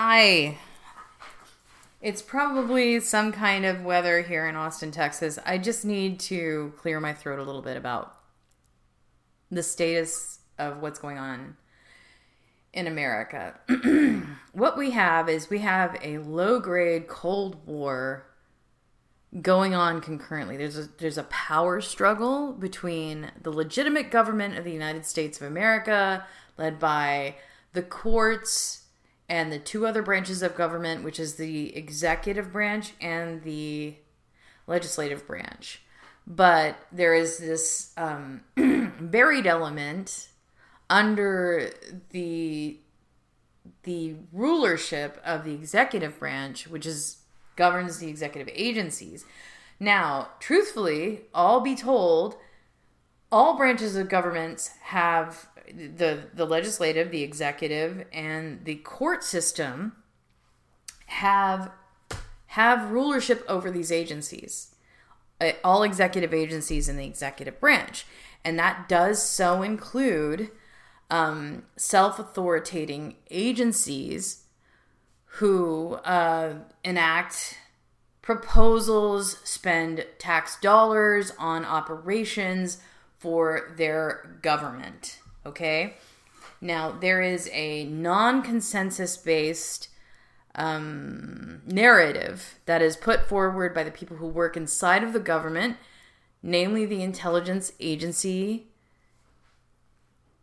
Hi. It's probably some kind of weather here in Austin, Texas. I just need to clear my throat a little bit about the status of what's going on in America. what we have is we have a low grade Cold War going on concurrently. There's a there's a power struggle between the legitimate government of the United States of America, led by the courts and the two other branches of government, which is the executive branch and the legislative branch. But there is this um, buried element under the the rulership of the executive branch, which is governs the executive agencies. Now, truthfully, all be told, all branches of governments have the the legislative, the executive, and the court system have have rulership over these agencies. Uh, all executive agencies in the executive branch, and that does so include um, self-authoritating agencies who uh, enact proposals, spend tax dollars on operations for their government. Okay? Now, there is a non consensus based um, narrative that is put forward by the people who work inside of the government, namely the intelligence agency,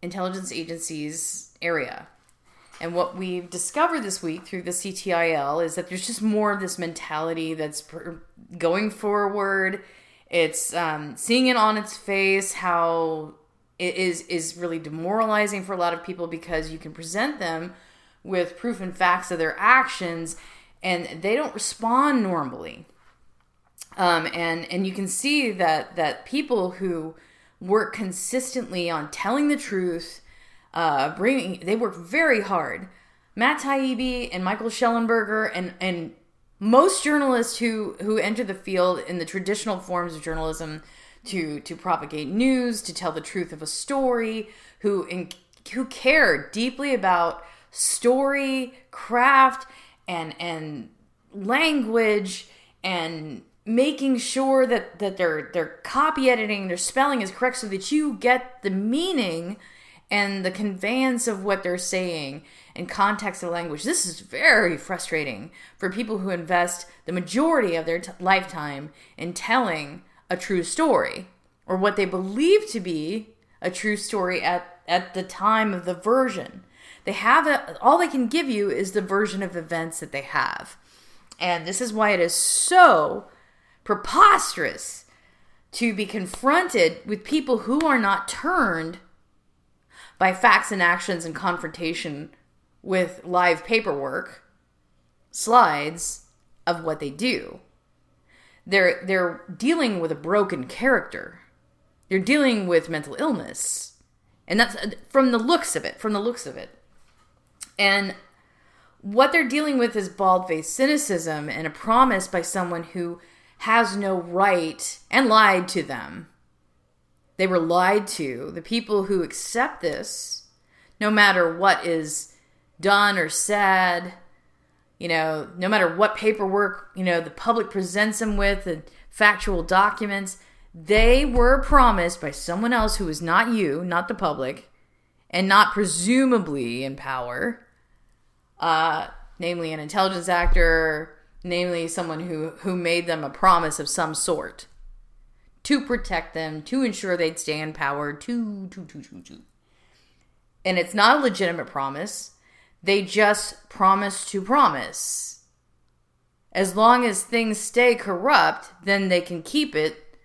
intelligence agencies area. And what we've discovered this week through the CTIL is that there's just more of this mentality that's per- going forward. It's um, seeing it on its face how it is is really demoralizing for a lot of people because you can present them with proof and facts of their actions and they don't respond normally. Um, and and you can see that that people who work consistently on telling the truth uh, bringing they work very hard. Matt Taibbi and Michael Shellenberger and and most journalists who who enter the field in the traditional forms of journalism to to propagate news, to tell the truth of a story, who in, who care deeply about story, craft, and and language and making sure that that their their copy editing, their spelling is correct so that you get the meaning and the conveyance of what they're saying in context of language. This is very frustrating for people who invest the majority of their t- lifetime in telling a true story or what they believe to be a true story at, at the time of the version. They have a, all they can give you is the version of events that they have. And this is why it is so preposterous to be confronted with people who are not turned by facts and actions and confrontation with live paperwork, slides of what they do. They're they're dealing with a broken character. They're dealing with mental illness. And that's from the looks of it, from the looks of it. And what they're dealing with is bald-faced cynicism and a promise by someone who has no right and lied to them they were lied to. The people who accept this, no matter what is done or said, you know, no matter what paperwork, you know, the public presents them with and factual documents, they were promised by someone else who is not you, not the public, and not presumably in power, uh, namely an intelligence actor, namely someone who, who made them a promise of some sort to protect them, to ensure they'd stay in power, to, to, to, to, to. And it's not a legitimate promise. They just promise to promise. As long as things stay corrupt, then they can keep it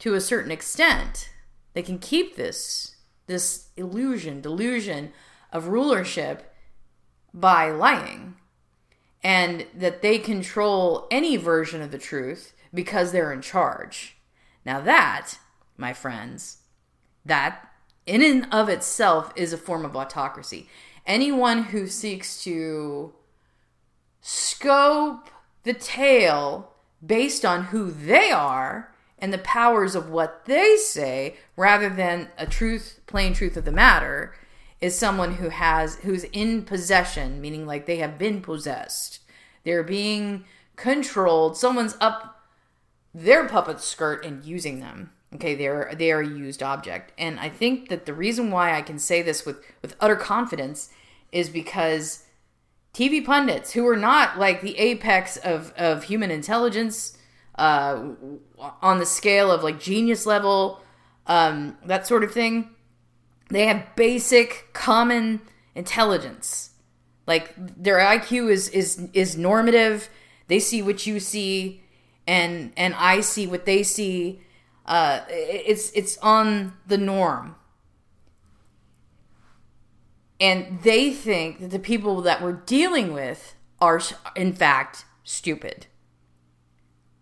to a certain extent. They can keep this this illusion, delusion of rulership by lying. And that they control any version of the truth because they're in charge. Now, that, my friends, that in and of itself is a form of autocracy. Anyone who seeks to scope the tale based on who they are and the powers of what they say rather than a truth, plain truth of the matter, is someone who has who's in possession, meaning like they have been possessed. They're being controlled. Someone's up their puppet skirt and using them. Okay, they're they are a used object. And I think that the reason why I can say this with with utter confidence is because TV pundits who are not like the apex of of human intelligence uh, on the scale of like genius level, um, that sort of thing. They have basic common intelligence. Like their IQ is is is normative. They see what you see, and and I see what they see. Uh, it's it's on the norm, and they think that the people that we're dealing with are in fact stupid.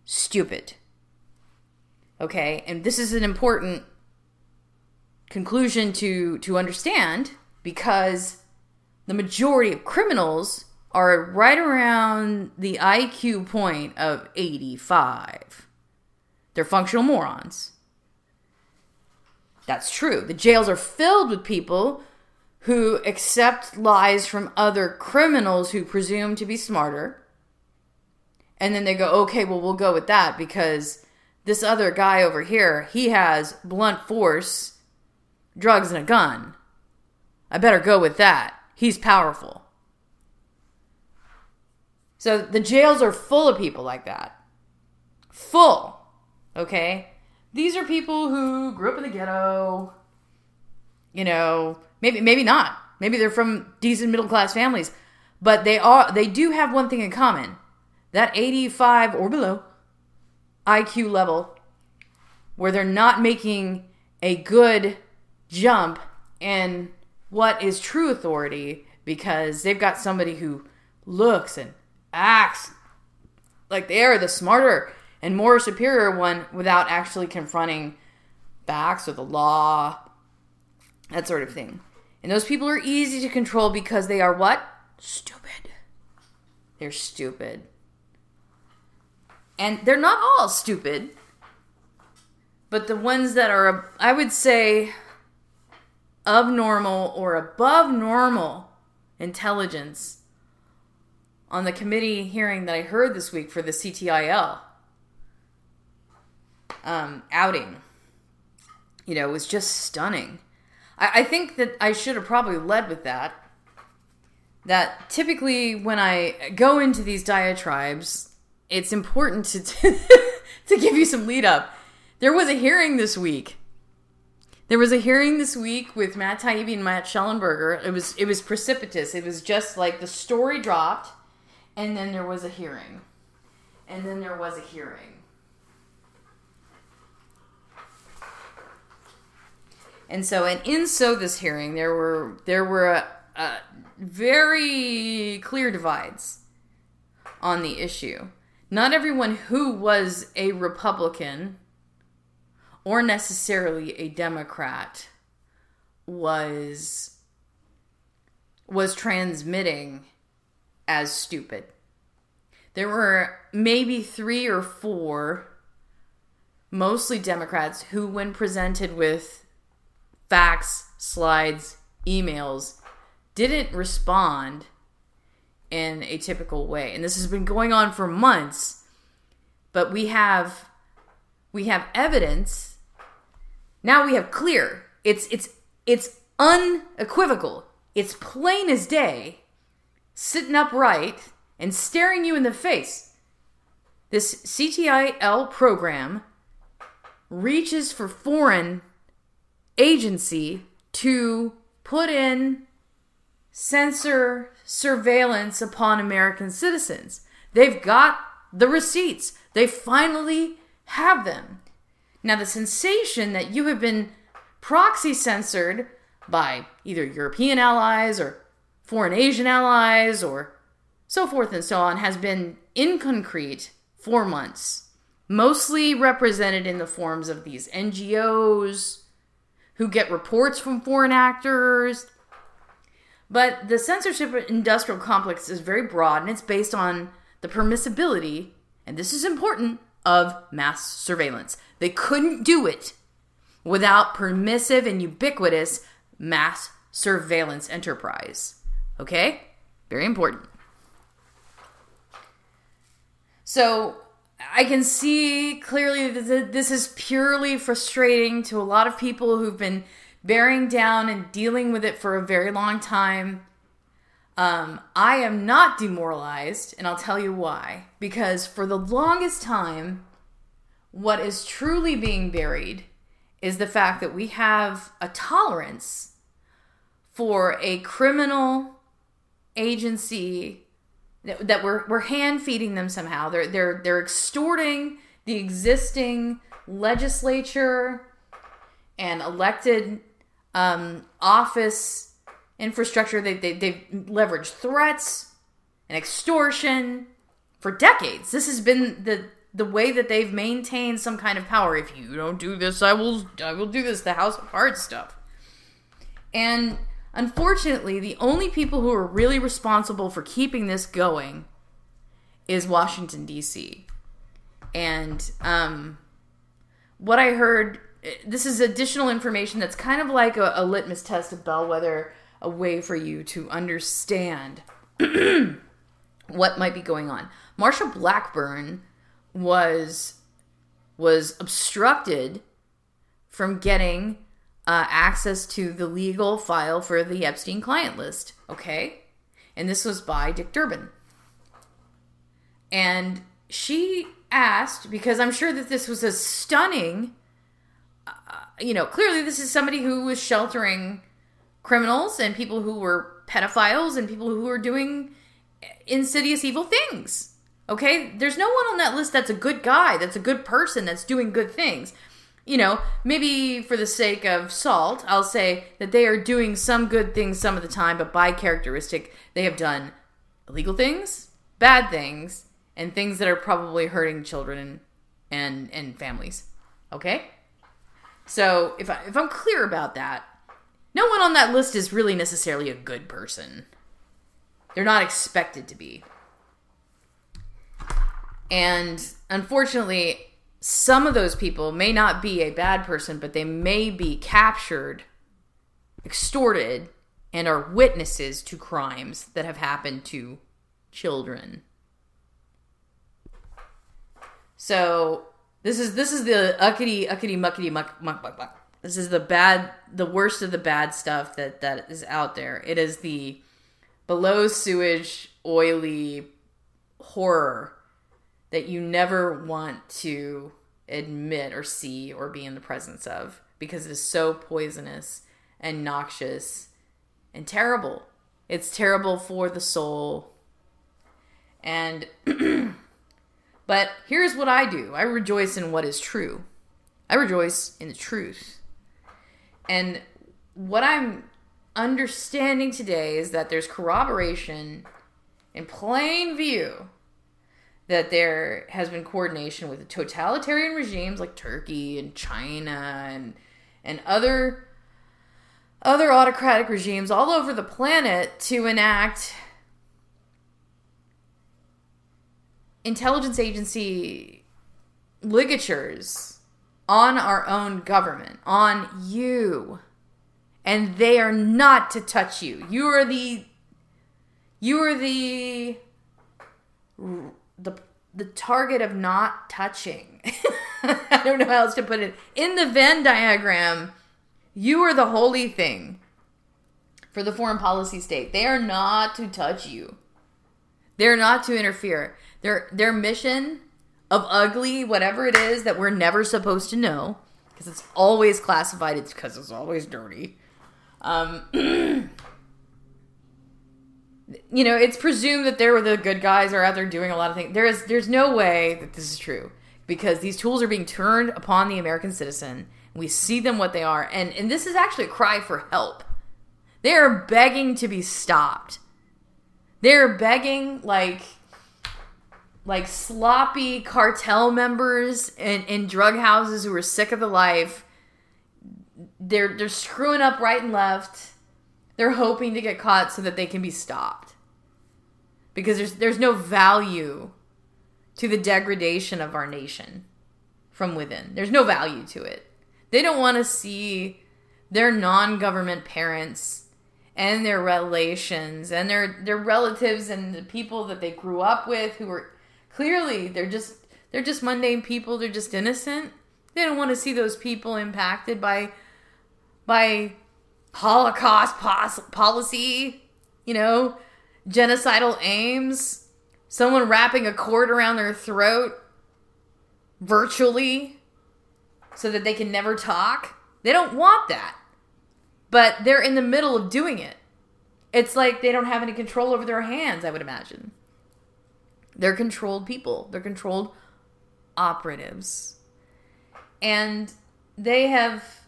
Stupid. Okay, and this is an important conclusion to to understand because the majority of criminals are right around the IQ point of 85. They're functional morons. That's true. The jails are filled with people who accept lies from other criminals who presume to be smarter. And then they go, okay, well, we'll go with that because this other guy over here, he has blunt force, drugs, and a gun. I better go with that. He's powerful. So the jails are full of people like that. Full. Okay? These are people who grew up in the ghetto. You know, maybe maybe not. Maybe they're from decent middle class families, but they are they do have one thing in common. That 85 or below IQ level where they're not making a good jump in what is true authority because they've got somebody who looks and acts like they are the smarter and more superior one without actually confronting facts or the law, that sort of thing. And those people are easy to control because they are what? Stupid. They're stupid. And they're not all stupid, but the ones that are, I would say, of normal or above normal intelligence on the committee hearing that I heard this week for the CTIL um, outing, you know, it was just stunning. I, I think that I should have probably led with that. That typically, when I go into these diatribes, it's important to to give you some lead up. There was a hearing this week there was a hearing this week with Matt Taibbi and Matt Shellenberger. It was it was precipitous. It was just like the story dropped, and then there was a hearing, and then there was a hearing. And so, and in so this hearing, there were there were a, a very clear divides on the issue. Not everyone who was a Republican or necessarily a Democrat was was transmitting as stupid. There were maybe 3 or 4 mostly Democrats who when presented with facts, slides, emails didn't respond in a typical way. And this has been going on for months, but we have we have evidence now we have clear. It's it's it's unequivocal. It's plain as day. Sitting upright and staring you in the face. This CTIL program reaches for foreign agency to put in censor surveillance upon American citizens. They've got the receipts. They finally have them. Now, the sensation that you have been proxy censored by either European allies or foreign Asian allies or so forth and so on has been in concrete for months, mostly represented in the forms of these NGOs who get reports from foreign actors. But the censorship industrial complex is very broad and it's based on the permissibility, and this is important, of mass surveillance. They couldn't do it without permissive and ubiquitous mass surveillance enterprise. Okay? Very important. So I can see clearly that this is purely frustrating to a lot of people who've been bearing down and dealing with it for a very long time. Um, I am not demoralized, and I'll tell you why. Because for the longest time, what is truly being buried is the fact that we have a tolerance for a criminal agency that, we're, we're hand feeding them somehow. They're, they're, they're extorting the existing legislature and elected um, office infrastructure. They, they, they've leveraged threats and extortion for decades. This has been the the way that they've maintained some kind of power. If you don't do this, I will I will do this. The House of Cards stuff. And unfortunately, the only people who are really responsible for keeping this going is Washington D.C. And um, what I heard, this is additional information that's kind of like a, a litmus test of bellwether, a way for you to understand what might be going on. Marsha Blackburn was was obstructed from getting uh, access to the legal file for the Epstein client list. Okay, and this was by Dick Durbin, and she asked because I'm sure that this was a stunning. Uh, you know, clearly this is somebody who was sheltering criminals and people who were pedophiles and people who were doing insidious evil things Okay? There's no one on that list that's a good guy, that's a good person, that's doing good things. You know, maybe for the sake of salt, I'll say that they are doing some good things some of the time, but by characteristic, they have done illegal things, bad things, and things that are probably hurting children and and, families. Okay? So if I, if I'm clear about that, no one on that list is really necessarily a good person. They're not expected to be. And unfortunately, some of those people may not be a bad person, but they may be captured, extorted, and are witnesses to crimes that have happened to children. So this is this is the uckety uckety muckety muck muck muck muck. This is the bad, the worst of the bad stuff that that is out there. It is the below sewage, oily horror that you never want to admit or see or be in the presence of because it is so poisonous and noxious and terrible. It's terrible for the soul. And but here's what I do. I rejoice in what is true. I rejoice in the truth. And what I'm understanding today is that there's corroboration in plain view that there has been coordination with totalitarian regimes like Turkey and China and and other other autocratic regimes all over the planet to enact intelligence agency ligatures on our own government, on you. And they are not to touch you. You are the you are the the the target of not touching. I don't know how else to put it. In the Venn diagram, you are the holy thing for the foreign policy state. They are not to touch you. They're not to interfere. Their their mission of ugly, whatever it is that we're never supposed to know, because it's always classified. It's because it's always dirty. Um, you know, it's presumed that they're the good guys are out there doing a lot of things. There is there's no way that this is true because these tools are being turned upon the American citizen. We see them what they are, and and this is actually a cry for help. They are begging to be stopped. They're begging like like sloppy cartel members in, in drug houses who are sick of the life. They're they're screwing up right and left they're hoping to get caught so that they can be stopped. Because there's there's no value to the degradation of our nation from within. There's no value to it. They don't want to see their non-government parents and their relations and their their relatives and the people that they grew up with who were clearly they're just they're just mundane people they're just innocent they don't want to see those people impacted by by holocaust pos- policy you know genocidal aims someone wrapping a cord around their throat virtually so that they can never talk they don't want that but they're in the middle of doing it. It's like they don't have any control over their hands, I would imagine. They're controlled people, they're controlled operatives. And they have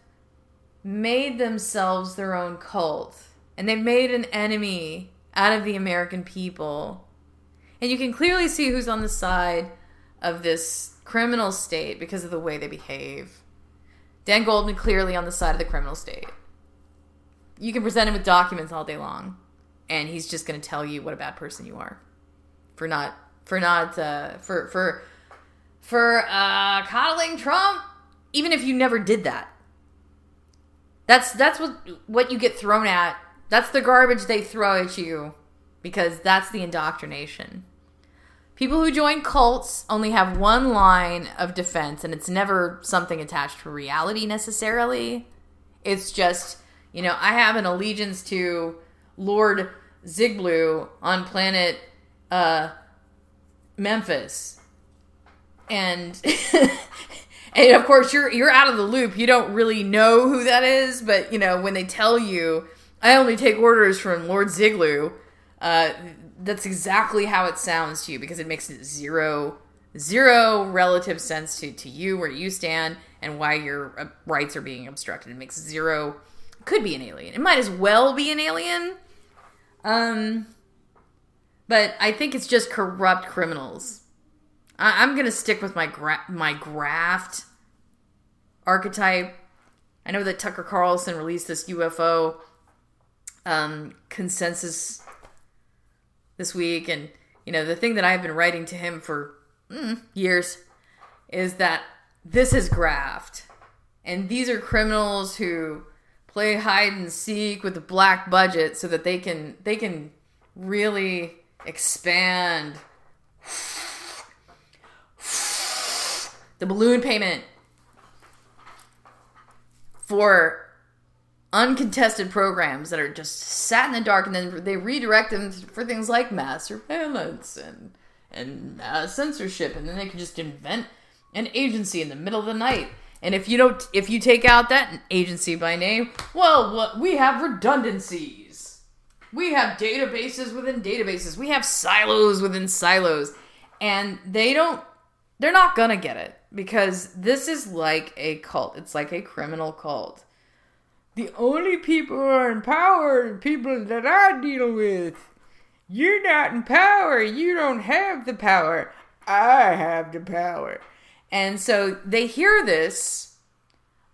made themselves their own cult. And they've made an enemy out of the American people. And you can clearly see who's on the side of this criminal state because of the way they behave. Dan Goldman clearly on the side of the criminal state you can present him with documents all day long, and he's just going to tell you what a bad person you are for not for not uh, for for for uh, coddling Trump, even if you never did that. That's that's what what you get thrown at. That's the garbage they throw at you because that's the indoctrination. People who join cults only have one line of defense, and it's never something attached to reality necessarily. It's just you know, I have an allegiance to Lord Zigblue on planet uh, Memphis. And and of course you're you're out of the loop. You don't really know who that is, but you know, when they tell you I only take orders from Lord Zigblue, uh, that's exactly how it sounds to you because it makes zero zero relative sense to, to you where you stand and why your uh, rights are being obstructed. It makes zero could be an alien. It might as well be an alien. Um, but I think it's just corrupt criminals. I- am gonna stick with my gra- my graft archetype. I know that Tucker Carlson released this UFO um, consensus this week, and you know the thing that I've been writing to him for mm, years is that this is graft, and these are criminals who play hide and seek with a black budget so that they can they can really expand the balloon payment for uncontested programs that are just sat in the dark and then they redirect them for things like mass surveillance and and uh, censorship and then they can just invent an agency in the middle of the night and if you don't, if you take out that agency by name, well, what we have redundancies. We have databases within databases. We have silos within silos, and they don't. They're not gonna get it because this is like a cult. It's like a criminal cult. The only people who are in power are people that I deal with. You're not in power. You don't have the power. I have the power. And so they hear this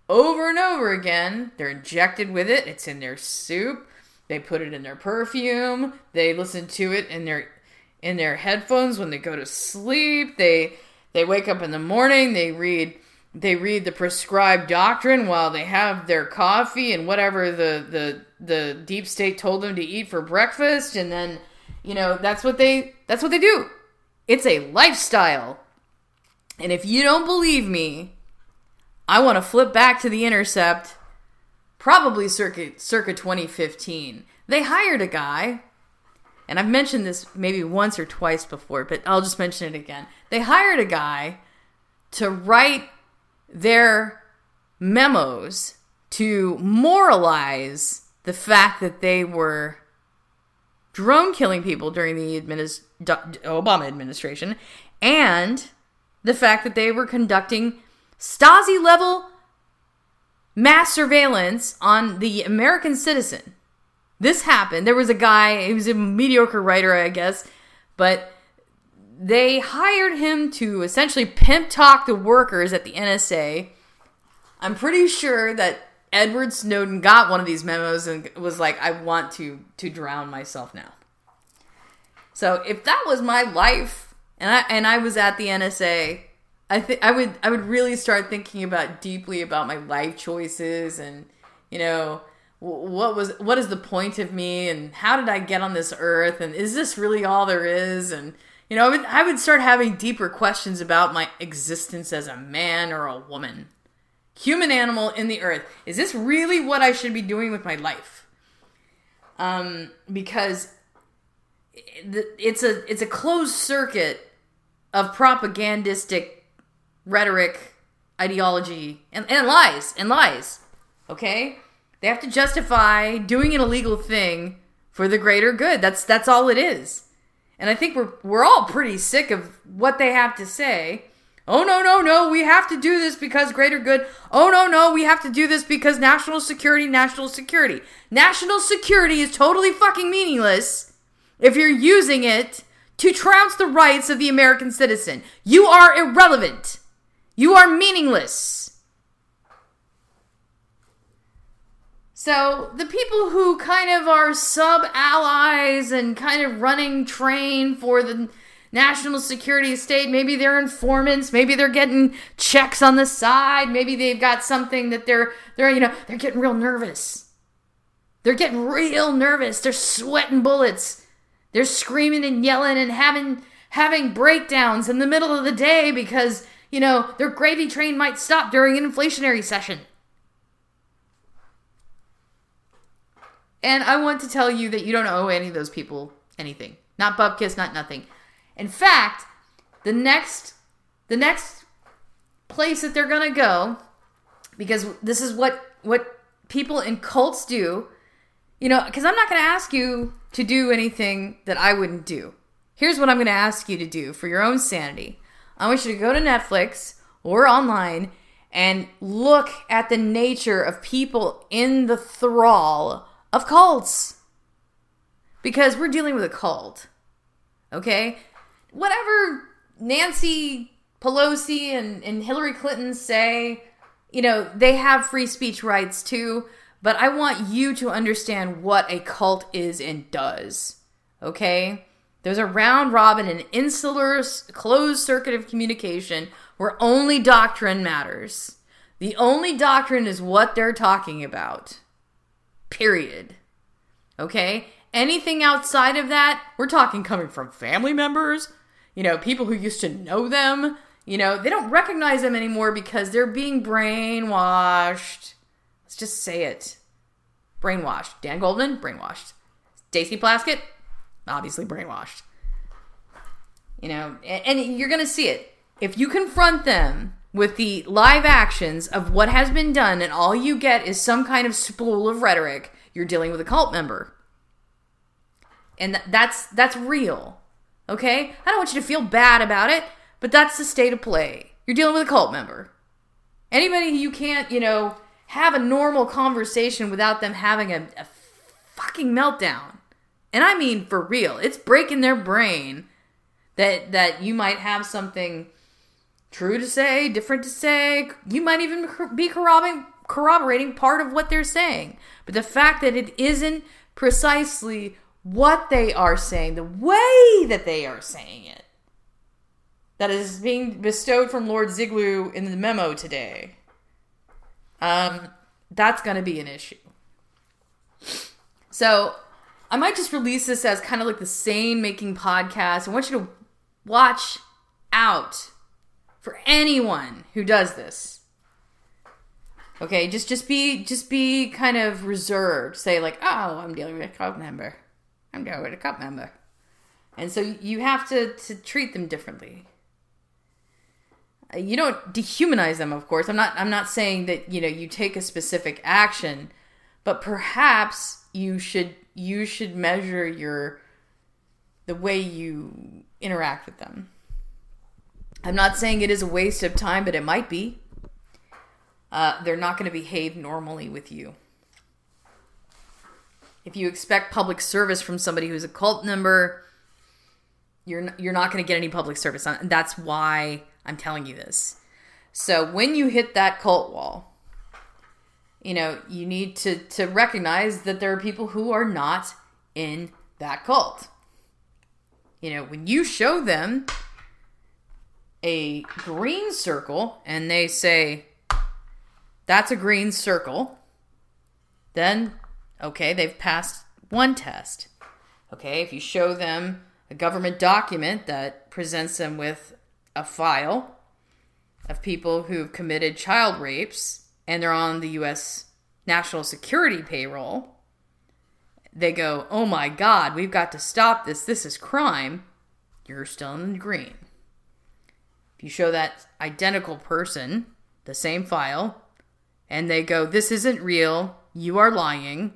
over and over again. They're injected with it. It's in their soup. They put it in their perfume. They listen to it in their in their headphones when they go to sleep. They they wake up in the morning, they read they read the prescribed doctrine while they have their coffee and whatever the the the deep state told them to eat for breakfast and then you know that's what they that's what they do. It's a lifestyle. And if you don't believe me, I want to flip back to the Intercept, probably circa, circa 2015. They hired a guy, and I've mentioned this maybe once or twice before, but I'll just mention it again. They hired a guy to write their memos to moralize the fact that they were drone killing people during the administ- Obama administration and the fact that they were conducting Stasi level mass surveillance on the American citizen. This happened. There was a guy, he was a mediocre writer, I guess, but they hired him to essentially pimp talk the workers at the NSA. I'm pretty sure that Edward Snowden got one of these memos and was like, I want to to drown myself now. So if that was my life and I and I was at the NSA, I think I would I would really start thinking about deeply about my life choices and you know what was what is the point of me and how did I get on this earth and is this really all there is? And you know I would, I would start having deeper questions about my existence as a man or a woman. Human animal in the earth. Is this really what I should be doing with my life? Um because it's a it's a closed circuit of propagandistic rhetoric ideology and, and lies and lies okay they have to justify doing an illegal thing for the greater good. That's that's all it is. And I think we're we're all pretty sick of what they have to say. Oh no no no, we have to do this because greater good. Oh no no, we have to do this because national security, national security. National security is totally fucking meaningless if you're using it to trounce the rights of the American citizen. You are irrelevant. You are meaningless. So the people who kind of are sub allies and kind of running train for the national security state, maybe they're informants, maybe they're getting checks on the side, maybe they've got something that they're they're you know, they're getting real nervous. They're getting real nervous. They're sweating bullets. They're screaming and yelling and having having breakdowns in the middle of the day because, you know, their gravy train might stop during an inflationary session. And I want to tell you that you don't owe any of those people anything. Not Bupkis, not nothing. In fact, the next the next place that they're going to go because this is what what people in cults do, you know, cuz I'm not going to ask you to do anything that I wouldn't do. Here's what I'm going to ask you to do for your own sanity. I want you to go to Netflix or online and look at the nature of people in the thrall of cults. Because we're dealing with a cult. Okay? Whatever Nancy Pelosi and, and Hillary Clinton say, you know, they have free speech rights too, but I want you to understand what a cult is and does. Okay? There's a round robin, an insular closed circuit of communication where only doctrine matters. The only doctrine is what they're talking about. Period. Okay? Anything outside of that, we're talking coming from family members, you know, people who used to know them. You know, they don't recognize them anymore because they're being brainwashed. Let's just say it. Brainwashed. Dan Goldman, brainwashed. Stacey Plaskett, obviously brainwashed. You know, and, and you're going to see it. If you confront them with the live actions of what has been done and all you get is some kind of spool of rhetoric, you're dealing with a cult member. And that's that's real. Okay? I don't want you to feel bad about it, but that's the state of play. You're dealing with a cult member. Anybody you can't, you know, have a normal conversation without them having a, a fucking meltdown. And I mean for real. It's breaking their brain that that you might have something true to say, different to say. You might even be corroborating corroborating part of what they're saying. But the fact that it isn't precisely what they are saying, the way that they are saying it, that is being bestowed from Lord Ziglu in the memo today, um, that's going to be an issue. So I might just release this as kind of like the sane making podcast. I want you to watch out for anyone who does this. Okay, just just be just be kind of reserved. Say like, "Oh, I'm dealing with a cult member. I'm dealing with a cult member," and so you have to to treat them differently. Uh, you don't dehumanize them, of course. I'm not I'm not saying that you know you take a specific action, but perhaps you should you should measure your the way you interact with them. I'm not saying it is a waste of time, but it might be. Uh, they're not going to behave normally with you. If you expect public service from somebody who's a cult member, you're you're not going to get any public service. That's why I'm telling you this. So when you hit that cult wall, you know you need to to recognize that there are people who are not in that cult. You know when you show them a green circle and they say, that's a green circle, then Okay, they've passed one test. Okay, if you show them a government document that presents them with a file of people who've committed child rapes and they're on the US national security payroll, they go, oh my God, we've got to stop this. This is crime. You're still in the green. You show that identical person the same file and they go, this isn't real, you are lying,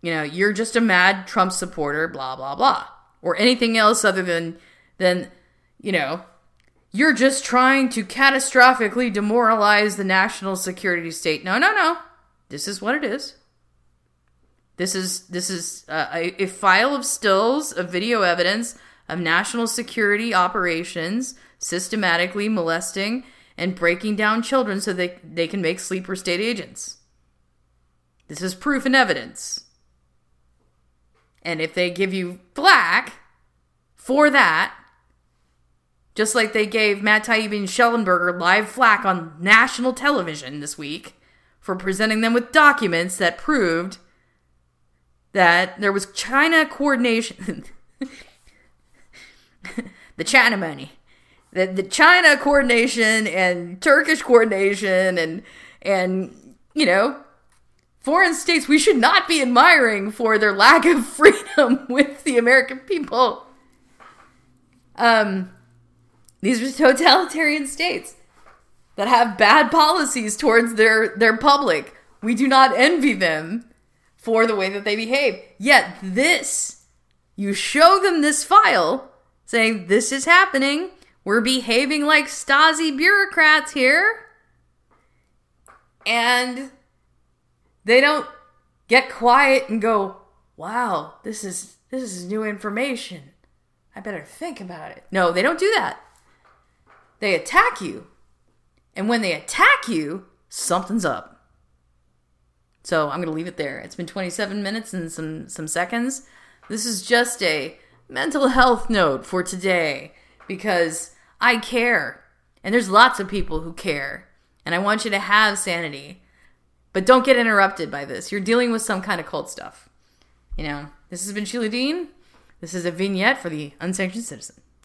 you know, you're just a mad Trump supporter, blah, blah, blah. Or anything else other than, than, you know, you're just trying to catastrophically demoralize the national security state. No, no, no. This is what it is. This is this is uh, a, a file of stills of video evidence of national security operations systematically molesting and breaking down children so they, they can make sleeper state agents. This is proof and evidence. And if they give you flack for that, just like they gave Matt Taibbi and Shellenberger live flack on national television this week for presenting them with documents that proved that there was China coordination. the China money. The, the China coordination and Turkish coordination and and you know foreign states we should not be admiring for their lack of freedom with the American people. Um these are totalitarian states that have bad policies towards their their public. We do not envy them for the way that they behave. Yet this, you show them this file saying this is happening. We're behaving like Stasi bureaucrats here. And they don't get quiet and go, "Wow, this is this is new information. I better think about it." No, they don't do that. They attack you. And when they attack you, something's up. So I'm going to leave it there. It's been 27 minutes and some some seconds. This is just a mental health note for today because I care. And there's lots of people who care. And I want you to have sanity. But don't get interrupted by this. You're dealing with some kind of cult stuff. You know, this has been Sheila Dean. This is a vignette for the Unsanctioned Citizen.